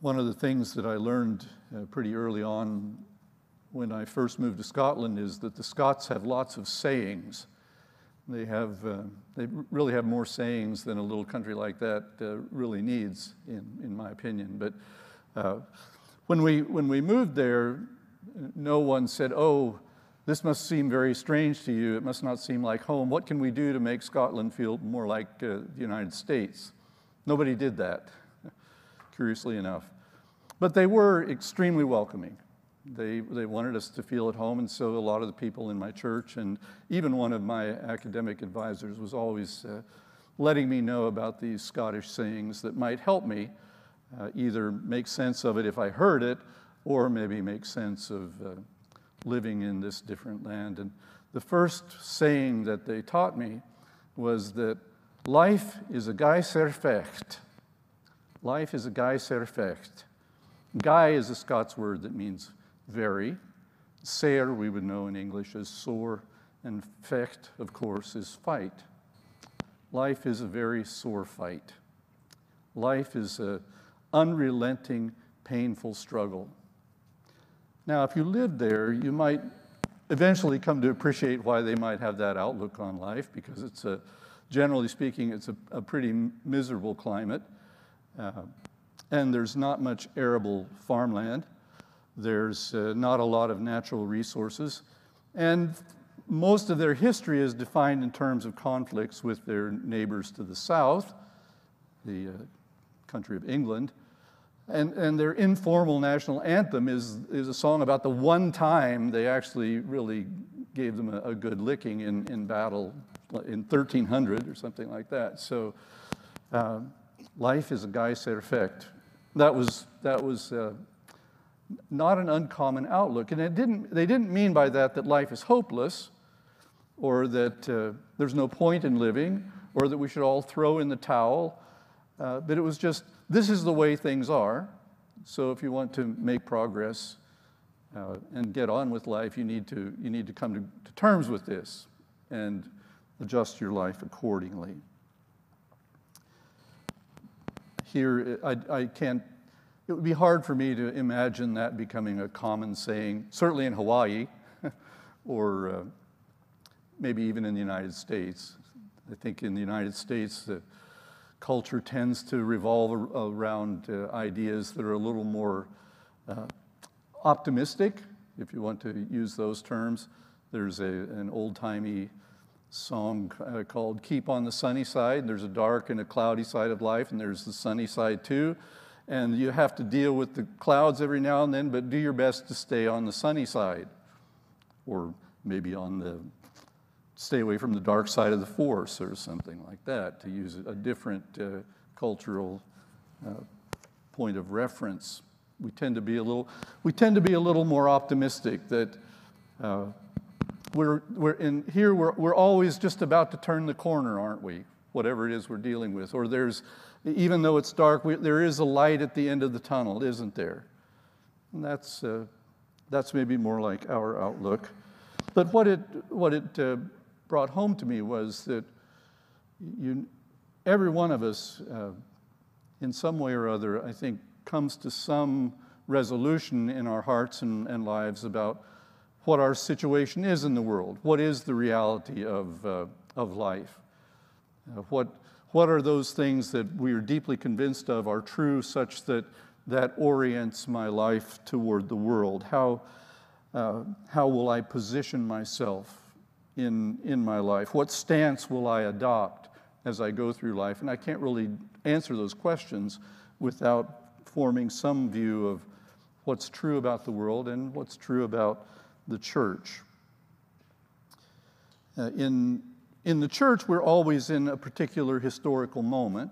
one of the things that I learned uh, pretty early on when I first moved to Scotland is that the Scots have lots of sayings. They have, uh, they really have more sayings than a little country like that uh, really needs, in, in my opinion. But uh, when, we, when we moved there, no one said, oh, this must seem very strange to you. It must not seem like home. What can we do to make Scotland feel more like uh, the United States? Nobody did that curiously enough. But they were extremely welcoming. They, they wanted us to feel at home, and so a lot of the people in my church, and even one of my academic advisors, was always uh, letting me know about these Scottish sayings that might help me uh, either make sense of it if I heard it, or maybe make sense of uh, living in this different land. And the first saying that they taught me was that life is a gey sair fecht. Life is a guy serfecht. Gey is a Scots word that means very. Ser, we would know in English as sore, and fecht, of course, is fight. Life is a very sore fight. Life is an unrelenting, painful struggle. Now, if you lived there, you might eventually come to appreciate why they might have that outlook on life because it's a, generally speaking, it's a, a pretty miserable climate. Uh, and there's not much arable farmland. There's uh, not a lot of natural resources. And most of their history is defined in terms of conflicts with their neighbors to the south, the uh, country of England. And, and their informal national anthem is, is a song about the one time they actually really gave them a, a good licking in, in battle in 1300 or something like that. So um, life is a sair fecht. That was, that was uh, not an uncommon outlook. And it didn't, they didn't mean by that that life is hopeless or that uh, there's no point in living or that we should all throw in the towel. Uh, but it was just, this is the way things are. So if you want to make progress uh, and get on with life, you need to, you need to come to, to terms with this and adjust your life accordingly here, I, I can't, it would be hard for me to imagine that becoming a common saying, certainly in Hawaii or uh, maybe even in the United States. I think in the United States, the culture tends to revolve around uh, ideas that are a little more uh, optimistic, if you want to use those terms. There's a, an old timey song uh, called Keep on the Sunny Side. There's a dark and a cloudy side of life, and there's the sunny side too. And you have to deal with the clouds every now and then, but do your best to stay on the sunny side. Or maybe on the, stay away from the dark side of the force or something like that, to use a different uh, cultural uh, point of reference. We tend to be a little, we tend to be a little more optimistic that uh, we're, we're in here, we're, we're always just about to turn the corner, aren't we? Whatever it is we're dealing with. Or there's, even though it's dark, we, there is a light at the end of the tunnel, isn't there? And that's, uh, that's maybe more like our outlook. But what it, what it uh, brought home to me was that you, every one of us, uh, in some way or other, I think, comes to some resolution in our hearts and, and lives about what our situation is in the world. What is the reality of, uh, of life? Uh, what, what are those things that we are deeply convinced of are true such that that orients my life toward the world? How, uh, how will I position myself in, in my life? What stance will I adopt as I go through life? And I can't really answer those questions without forming some view of what's true about the world and what's true about the church. Uh, in, in the church, we're always in a particular historical moment.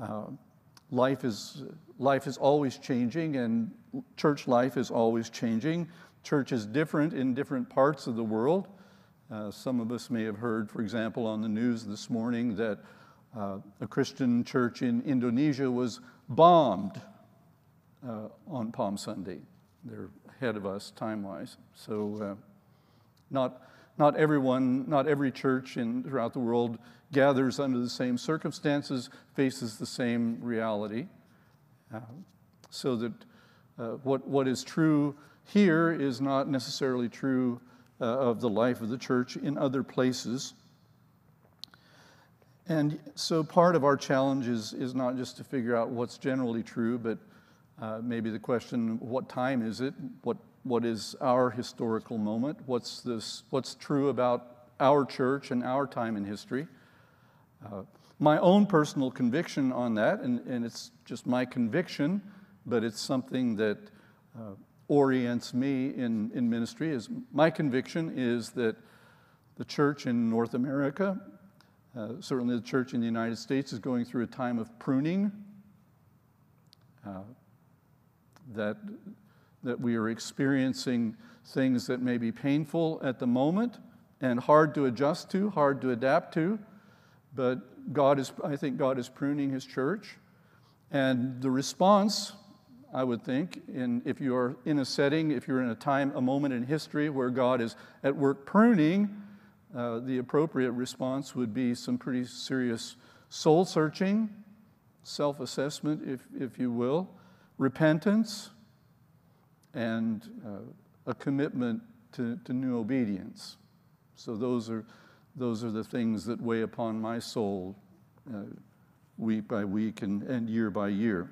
Uh, life, is, life is always changing, and church life is always changing. Church is different in different parts of the world. Uh, some of us may have heard, for example, on the news this morning that uh, a Christian church in Indonesia was bombed uh, on Palm Sunday. They're ahead of us time wise. So, uh, not, not everyone, not every church in, throughout the world gathers under the same circumstances, faces the same reality. Uh, so that uh, what, what is true here is not necessarily true uh, of the life of the church in other places. And so part of our challenge is, is not just to figure out what's generally true, but uh, maybe the question what time is it? What, what is our historical moment? What's, this, what's true about our church and our time in history? Uh, my own personal conviction on that, and, and it's just my conviction, but it's something that uh, orients me in, in ministry, is my conviction is that the church in North America, uh, certainly the church in the United States, is going through a time of pruning. Uh, that, that we are experiencing things that may be painful at the moment and hard to adjust to, hard to adapt to, but God is, I think God is pruning his church. And the response, I would think, in, if you are in a setting, if you're in a time, a moment in history where God is at work pruning, uh, the appropriate response would be some pretty serious soul searching, self assessment, if, if you will, repentance, and uh, a commitment to, to new obedience. So, those are those are the things that weigh upon my soul uh, week by week and, and year by year.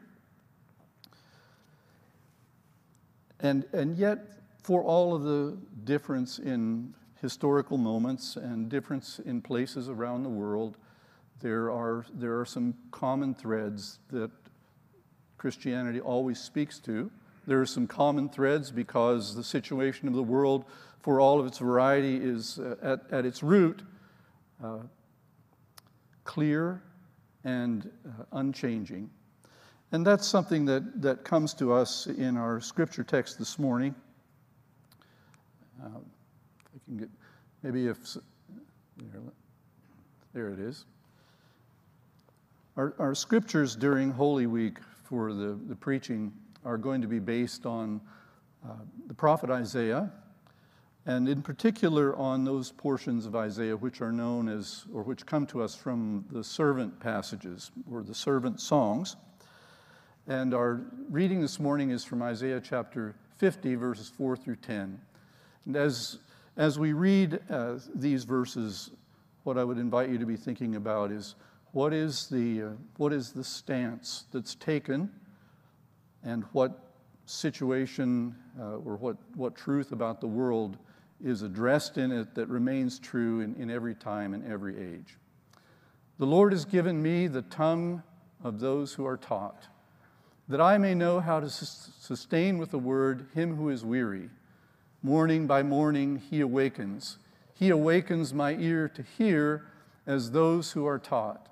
And, and yet, for all of the difference in historical moments and difference in places around the world, there are, there are some common threads that Christianity always speaks to. There are some common threads because the situation of the world, for all of its variety, is uh, at, at its root uh, clear and uh, unchanging. And that's something that, that comes to us in our scripture text this morning. Uh, I can get, maybe if, there, there it is. Our, our scriptures during Holy Week for the, the preaching are going to be based on uh, the prophet Isaiah and in particular on those portions of Isaiah which are known as, or which come to us from the servant passages or the servant songs. And our reading this morning is from Isaiah chapter 50, verses 4 through 10. And as, as we read uh, these verses, what I would invite you to be thinking about is what is the, uh, what is the stance that's taken and what situation uh, or what, what truth about the world is addressed in it that remains true in, in every time and every age. The Lord has given me the tongue of those who are taught, that I may know how to sustain with the word him who is weary. Morning by morning he awakens. He awakens my ear to hear as those who are taught.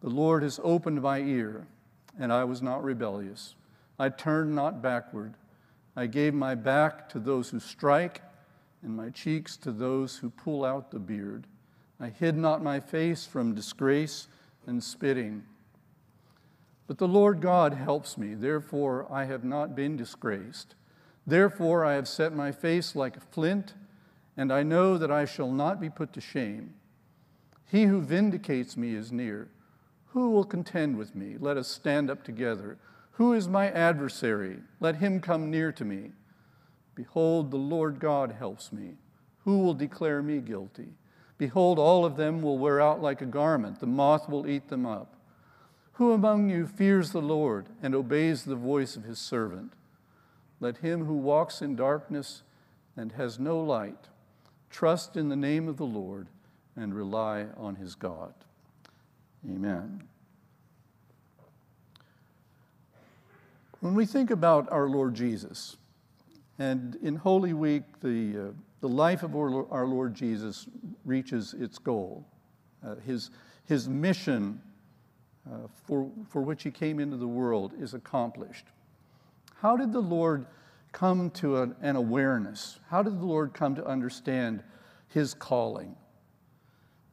The Lord has opened my ear, and I was not rebellious. I turned not backward. I gave my back to those who strike and my cheeks to those who pull out the beard. I hid not my face from disgrace and spitting. But the Lord God helps me, therefore I have not been disgraced. Therefore I have set my face like a flint, and I know that I shall not be put to shame. He who vindicates me is near. Who will contend with me? Let us stand up together. Who is my adversary? Let him come near to me. Behold, the Lord God helps me. Who will declare me guilty? Behold, all of them will wear out like a garment, the moth will eat them up. Who among you fears the Lord and obeys the voice of his servant? Let him who walks in darkness and has no light trust in the name of the Lord and rely on his God. Amen. When we think about our Lord Jesus, and in Holy Week, the, uh, the life of our, Lord Jesus reaches its goal. Uh, his, his mission uh, for, for which he came into the world is accomplished. How did the Lord come to an, an awareness? How did the Lord come to understand his calling?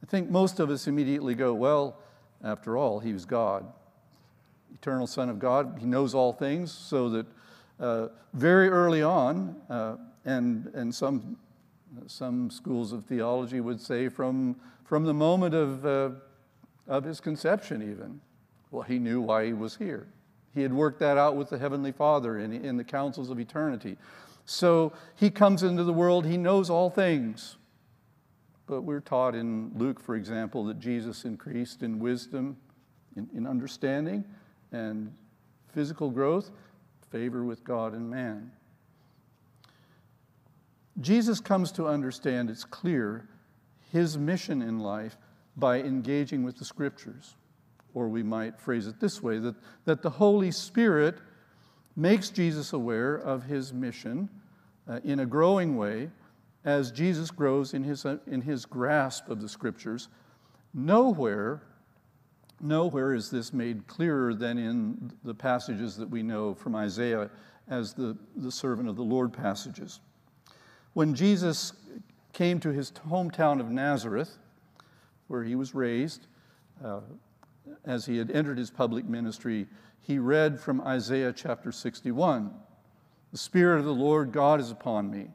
I think most of us immediately go, well, after all, he was God, eternal Son of God. He knows all things, so that uh, very early on, uh, and, and some, some schools of theology would say from, from the moment of, uh, of his conception, even. Well, he knew why he was here. He had worked that out with the Heavenly Father in, in the councils of eternity. So he comes into the world, he knows all things. But we're taught in Luke, for example, that Jesus increased in wisdom, in, in understanding, and physical growth, favor with God and man. Jesus comes to understand, it's clear, his mission in life by engaging with the scriptures. Or we might phrase it this way that, that the Holy Spirit makes Jesus aware of his mission uh, in a growing way as Jesus grows in his, in his grasp of the scriptures. Nowhere, nowhere is this made clearer than in the passages that we know from Isaiah as the, the servant of the Lord passages. When Jesus came to his hometown of Nazareth, where he was raised, uh, as he had entered his public ministry, he read from Isaiah chapter 61 The Spirit of the Lord God is upon me,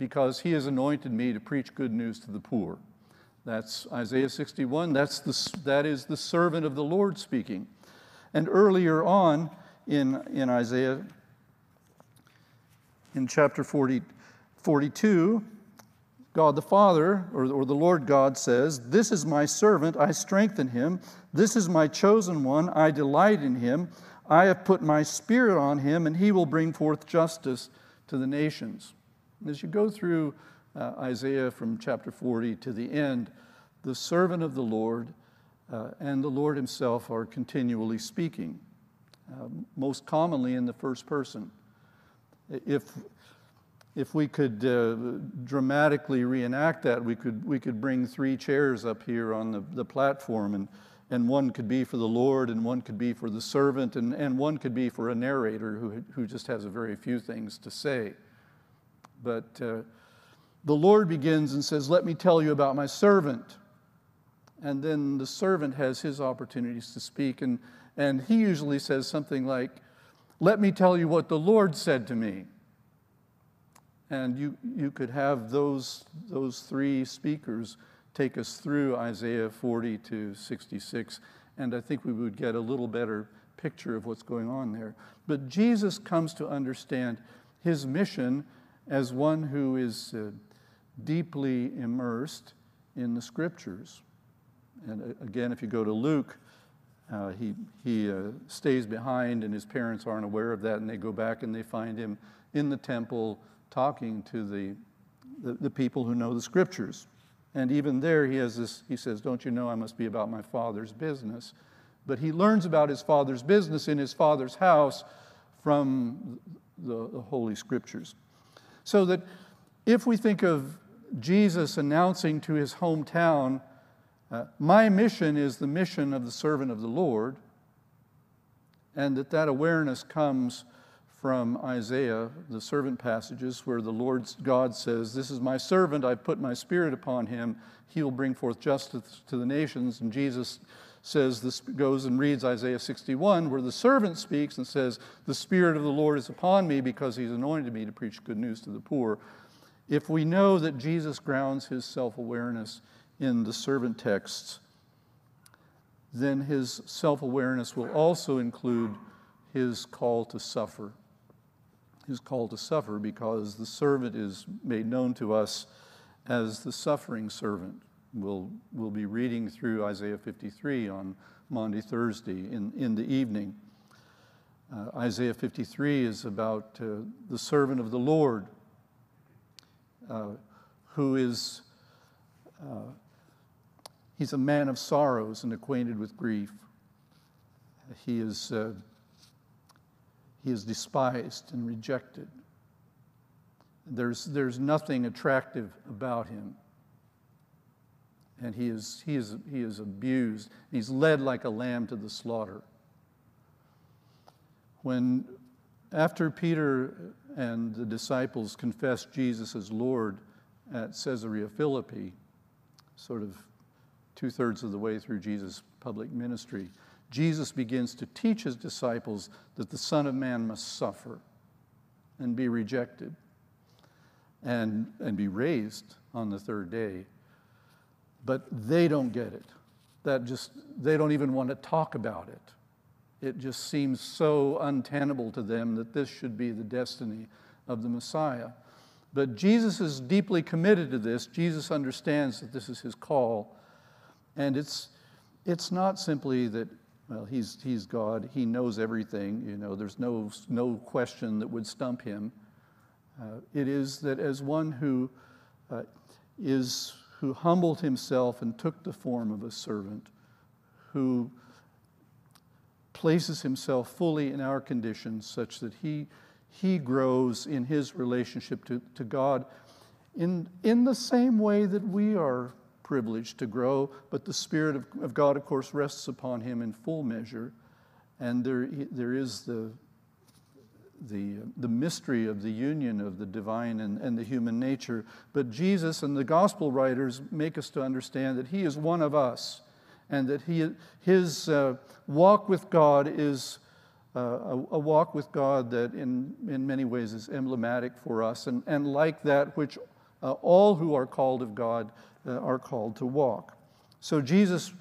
because he has anointed me to preach good news to the poor. That's Isaiah 61. That's the, that is the servant of the Lord speaking. And earlier on in, in Isaiah, in chapter 40, 42, God the Father, or, or the Lord God says, This is my servant, I strengthen him. This is my chosen one, I delight in him. I have put my spirit on him, and he will bring forth justice to the nations. As you go through uh, Isaiah from chapter 40 to the end, the servant of the Lord uh, and the Lord himself are continually speaking, uh, most commonly in the first person. If if we could uh, dramatically reenact that, we could, we could bring three chairs up here on the, the platform, and, and one could be for the Lord, and one could be for the servant, and, and one could be for a narrator who, who just has a very few things to say. But uh, the Lord begins and says, Let me tell you about my servant. And then the servant has his opportunities to speak, and, and he usually says something like, Let me tell you what the Lord said to me. And you, you could have those, those three speakers take us through Isaiah 40 to 66, and I think we would get a little better picture of what's going on there. But Jesus comes to understand his mission as one who is uh, deeply immersed in the scriptures. And uh, again, if you go to Luke, uh, he, he uh, stays behind, and his parents aren't aware of that, and they go back and they find him in the temple talking to the, the, the, people who know the scriptures. And even there, he has this, he says, Don't you know I must be about my father's business? But he learns about his father's business in his father's house from the, the Holy Scriptures. So that if we think of Jesus announcing to his hometown, uh, My mission is the mission of the servant of the Lord, and that that awareness comes from Isaiah, the servant passages, where the Lord God says, This is my servant, I've put my spirit upon him, he will bring forth justice to the nations. And Jesus says, this goes and reads Isaiah 61, where the servant speaks and says, The Spirit of the Lord is upon me because he's anointed me to preach good news to the poor. If we know that Jesus grounds his self awareness in the servant texts, then his self awareness will also include his call to suffer his call to suffer because the servant is made known to us as the suffering servant. We'll, we'll be reading through Isaiah 53 on Maundy Thursday in, in the evening. Uh, Isaiah 53 is about uh, the servant of the Lord uh, who is, uh, he's a man of sorrows and acquainted with grief. He is uh, he is despised and rejected. There's, there's nothing attractive about him. And he is, he, is, he is abused. He's led like a lamb to the slaughter. When, after Peter and the disciples confessed Jesus as Lord at Caesarea Philippi, sort of two thirds of the way through Jesus' public ministry, Jesus begins to teach his disciples that the Son of Man must suffer and be rejected and, and be raised on the third day. But they don't get it. That just, they don't even want to talk about it. It just seems so untenable to them that this should be the destiny of the Messiah. But Jesus is deeply committed to this. Jesus understands that this is his call. And it's, it's not simply that, well, he's, he's God, he knows everything, you know, there's no, no question that would stump him. Uh, it is that as one who uh, is who humbled himself and took the form of a servant, who places himself fully in our conditions such that he, he grows in his relationship to, to God in, in the same way that we are privileged to grow, but the Spirit of, of God, of course, rests upon him in full measure. And there, there is the, the, the mystery of the union of the divine and, and the human nature. But Jesus and the gospel writers make us to understand that he is one of us and that he, his uh, walk with God is uh, a, a, walk with God that in, in many ways is emblematic for us and, and like that which uh, all who are called of God uh, are called to walk. So Jesus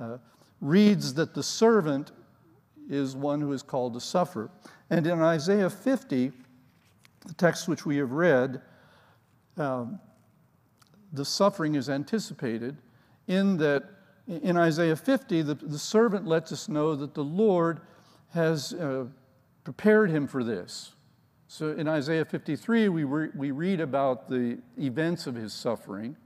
uh, reads that the servant is one who is called to suffer. And in Isaiah 50, the text which we have read, um, the suffering is anticipated in that in Isaiah 50, the, the servant lets us know that the Lord has uh, prepared him for this. So in Isaiah 53, we, re- we read about the events of his suffering,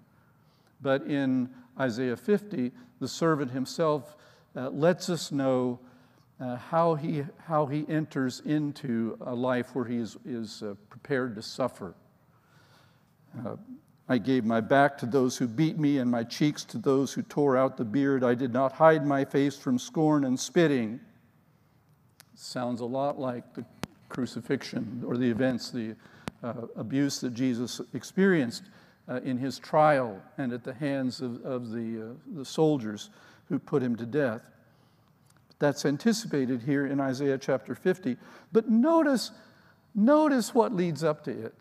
but in Isaiah 50, the servant himself uh, lets us know uh, how, he, how he enters into a life where he is, is uh, prepared to suffer. Uh, I gave my back to those who beat me, and my cheeks to those who tore out the beard. I did not hide my face from scorn and spitting. Sounds a lot like the crucifixion or the events, the uh, abuse that Jesus experienced uh, in his trial and at the hands of, of the, uh, the soldiers who put him to death. That's anticipated here in Isaiah chapter 50. But notice, notice what leads up to it.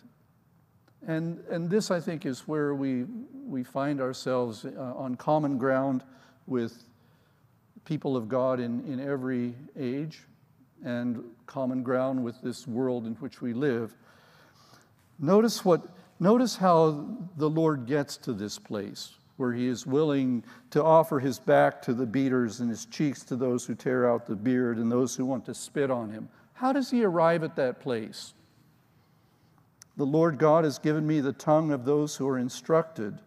And, and this, I think, is where we, we find ourselves uh, on common ground with people of God in, in every age and common ground with this world in which we live. Notice, what, notice how the Lord gets to this place where he is willing to offer his back to the beaters and his cheeks to those who tear out the beard and those who want to spit on him. How does he arrive at that place? The Lord God has given me the tongue of those who are instructed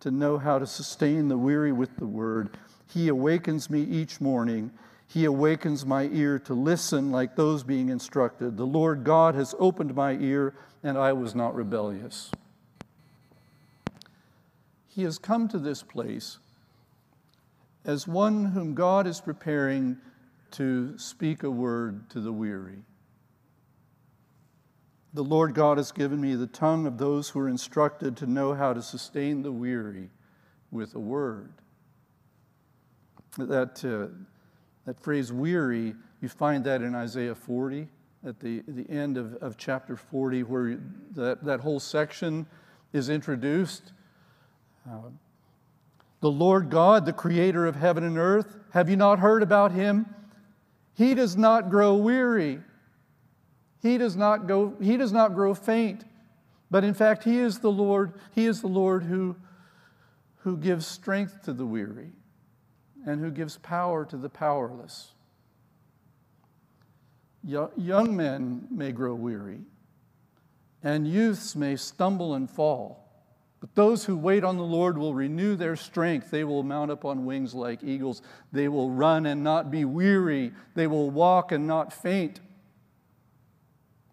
to know how to sustain the weary with the word. He awakens me each morning. He awakens my ear to listen like those being instructed. The Lord God has opened my ear, and I was not rebellious. He has come to this place as one whom God is preparing to speak a word to the weary. The Lord God has given me the tongue of those who are instructed to know how to sustain the weary with a word. That, uh, that phrase weary, you find that in Isaiah 40, at the, the end of, of chapter 40, where that, that whole section is introduced. The Lord God, the creator of heaven and earth, have you not heard about him? He does not grow weary. He does not, go, he does not grow faint. But in fact, he is the Lord, he is the Lord who, who gives strength to the weary and who gives power to the powerless. Young men may grow weary, and youths may stumble and fall. But those who wait on the Lord will renew their strength. They will mount up on wings like eagles. They will run and not be weary. They will walk and not faint.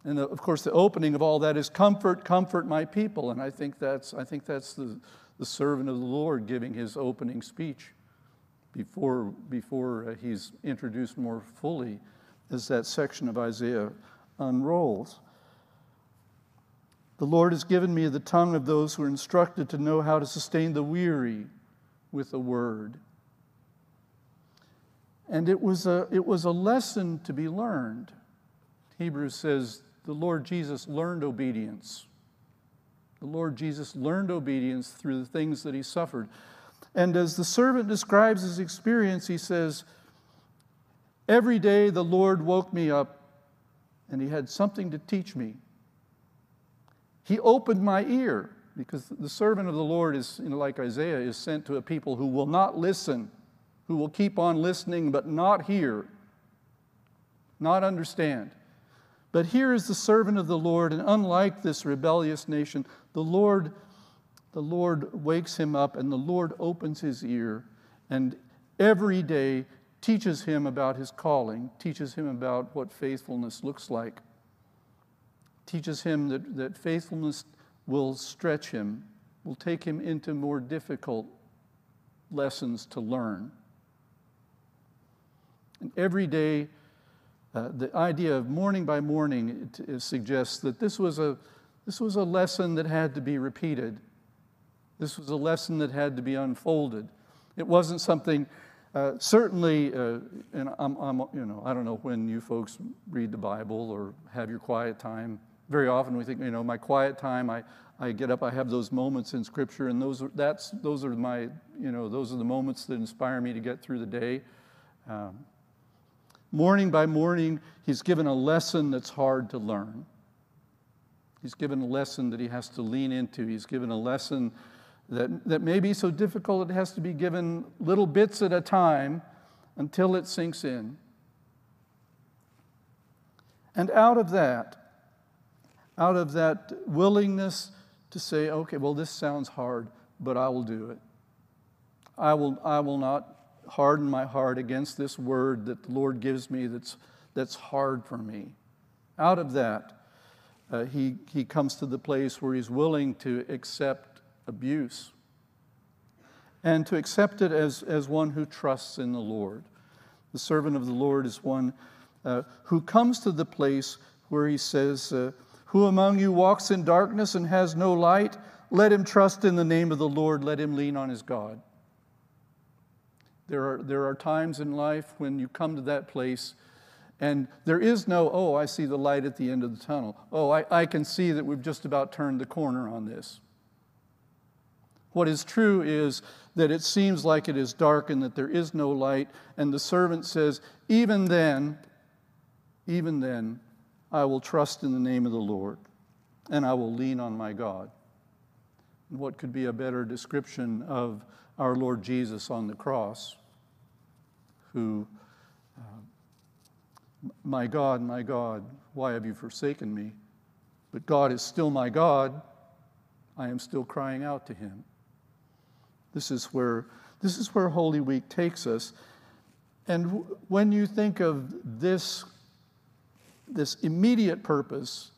And the, of course, the opening of all that is comfort, comfort my people. And I think that's, I think that's the, the servant of the Lord giving his opening speech before, before uh, he's introduced more fully as that section of Isaiah unrolls. The Lord has given me the tongue of those who are instructed to know how to sustain the weary with a word. And it was a, it was a lesson to be learned. Hebrews says the Lord Jesus learned obedience. The Lord Jesus learned obedience through the things that he suffered. And as the servant describes his experience, he says, Every day the Lord woke me up and He had something to teach me. He opened my ear because the servant of the Lord is, you know, like Isaiah, is sent to a people who will not listen, who will keep on listening but not hear, not understand. But here is the servant of the Lord, and unlike this rebellious nation, the Lord, the Lord wakes him up and the Lord opens his ear, and every day teaches him about his calling, teaches him about what faithfulness looks like, teaches him that, that faithfulness will stretch him, will take him into more difficult lessons to learn. And every day, uh, the idea of morning by morning it, it suggests that this was, a, this was a lesson that had to be repeated. This was a lesson that had to be unfolded. It wasn't something, uh, certainly, uh, and I'm, I'm, you know, I don't know when you folks read the Bible or have your quiet time. Very often we think, you know, my quiet time, I, I get up, I have those moments in Scripture, and those are, that's, those are my, you know, those are the moments that inspire me to get through the day. Um, morning by morning, he's given a lesson that's hard to learn. He's given a lesson that he has to lean into. He's given a lesson that, that may be so difficult it has to be given little bits at a time until it sinks in. And out of that, out of that willingness to say, okay, well, this sounds hard, but I will do it. I will, I will not harden my heart against this word that the Lord gives me that's, that's hard for me. Out of that, uh, he, he comes to the place where he's willing to accept abuse and to accept it as, as one who trusts in the Lord. The servant of the Lord is one uh, who comes to the place where he says, uh, Who among you walks in darkness and has no light? Let him trust in the name of the Lord, let him lean on his God. There are, there are times in life when you come to that place and there is no, oh, I see the light at the end of the tunnel. Oh, I, I can see that we've just about turned the corner on this. What is true is that it seems like it is dark and that there is no light. And the servant says, Even then, even then, I will trust in the name of the Lord and I will lean on my God. And what could be a better description of our Lord Jesus on the cross, who, uh, my God, my God, why have you forsaken me? But God is still my God. I am still crying out to him. This is where, this is where Holy Week takes us. And when you think of this, this immediate purpose,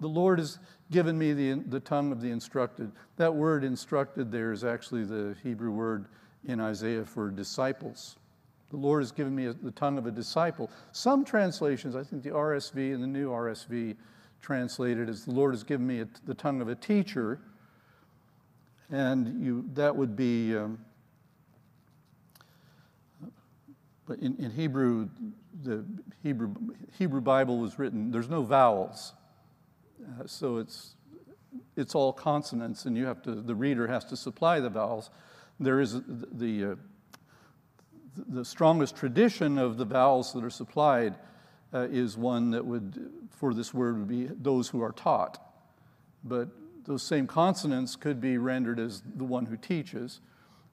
the Lord has given me the, the tongue of the instructed. That word instructed there is actually the Hebrew word in Isaiah for disciples. The Lord has given me a, the tongue of a disciple. Some translations, I think the RSV and the new RSV translated as the Lord has given me a, the tongue of a teacher and you, that would be, um, but in, in Hebrew, the Hebrew, Hebrew Bible was written, there's no vowels. Uh, so it's, it's all consonants, and you have to, the reader has to supply the vowels. There is the, the, uh, the strongest tradition of the vowels that are supplied uh, is one that would, for this word, would be those who are taught. But those same consonants could be rendered as the one who teaches.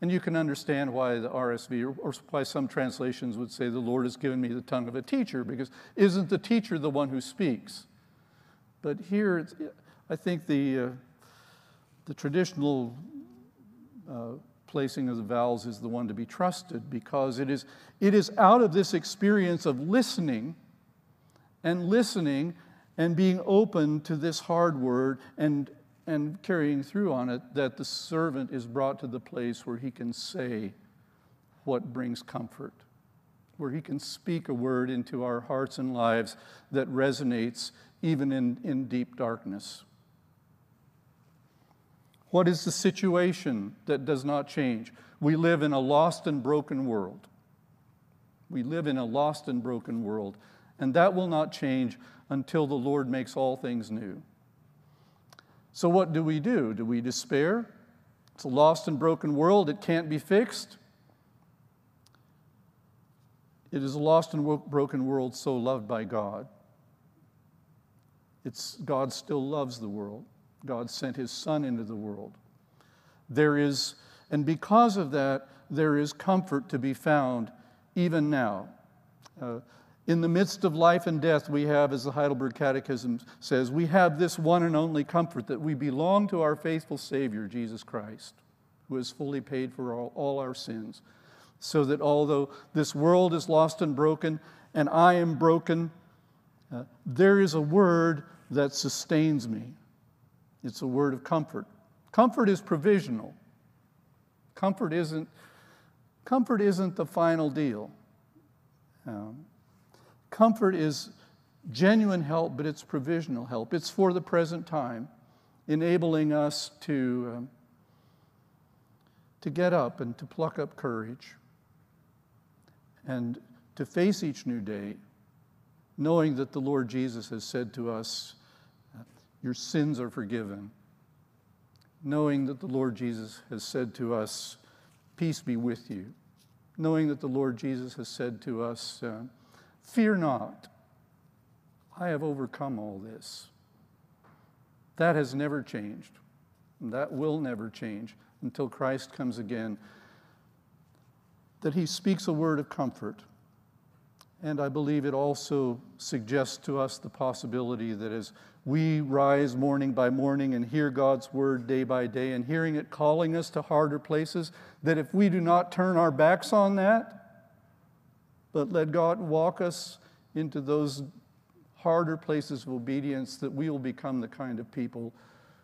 And you can understand why the RSV or, why some translations would say the Lord has given me the tongue of a teacher, because isn't the teacher the one who speaks? But here, I think the, uh, the traditional uh, placing of the vowels is the one to be trusted because it is, it is out of this experience of listening and listening and being open to this hard word and and carrying through on it that the servant is brought to the place where he can say what brings comfort, where he can speak a word into our hearts and lives that resonates even in, in deep darkness. What is the situation that does not change? We live in a lost and broken world. We live in a lost and broken world, and that will not change until the Lord makes all things new. So, what do we do? Do we despair? It's a lost and broken world, it can't be fixed. It is a lost and broken world so loved by God. It's, God still loves the world. God sent his Son into the world. There is, and because of that, there is comfort to be found even now. Uh, in the midst of life and death, we have, as the Heidelberg Catechism says, we have this one and only comfort that we belong to our faithful Savior, Jesus Christ, who has fully paid for all, all our sins. So that although this world is lost and broken, and I am broken, uh, there is a word that sustains me. It's a word of comfort. Comfort is provisional. Comfort isn't, comfort isn't the final deal. Um, comfort is genuine help, but it's provisional help. It's for the present time, enabling us to, um, to get up and to pluck up courage and to face each new day, knowing that the Lord Jesus has said to us, Your sins are forgiven knowing that the Lord Jesus has said to us, Peace be with you. Knowing that the Lord Jesus has said to us, uh, Fear not, I have overcome all this. That has never changed. That will never change until Christ comes again. That he speaks a word of comfort. And I believe it also suggests to us the possibility that as we rise morning by morning and hear God's word day by day and hearing it calling us to harder places, that if we do not turn our backs on that, but let God walk us into those harder places of obedience, that we will become the kind of people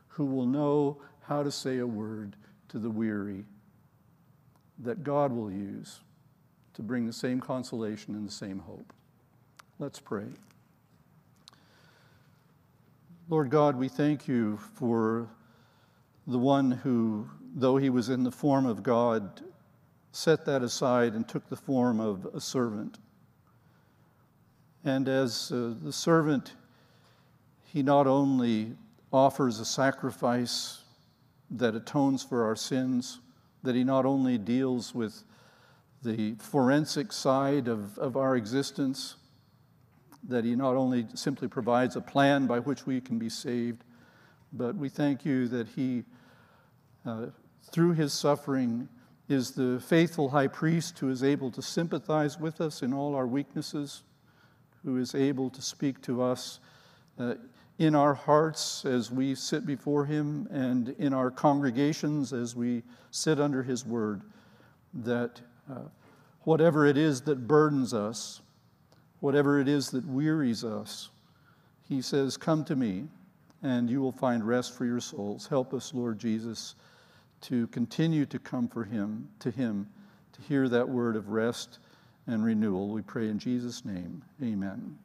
who will know how to say a word to the weary that God will use to bring the same consolation and the same hope. Let's pray. Lord God, we thank you for the one who, though he was in the form of God, set that aside and took the form of a servant. And as uh, the servant, he not only offers a sacrifice that atones for our sins, that he not only deals with the forensic side of, of our existence, that He not only simply provides a plan by which we can be saved, but we thank you that He, uh, through His suffering, is the faithful high priest who is able to sympathize with us in all our weaknesses, who is able to speak to us uh, in our hearts as we sit before Him and in our congregations as we sit under His word, that uh, whatever it is that burdens us, whatever it is that wearies us, he says, Come to me, and you will find rest for your souls. Help us, Lord Jesus, to continue to come for him, to him, to hear that word of rest and renewal. We pray in Jesus' name. Amen.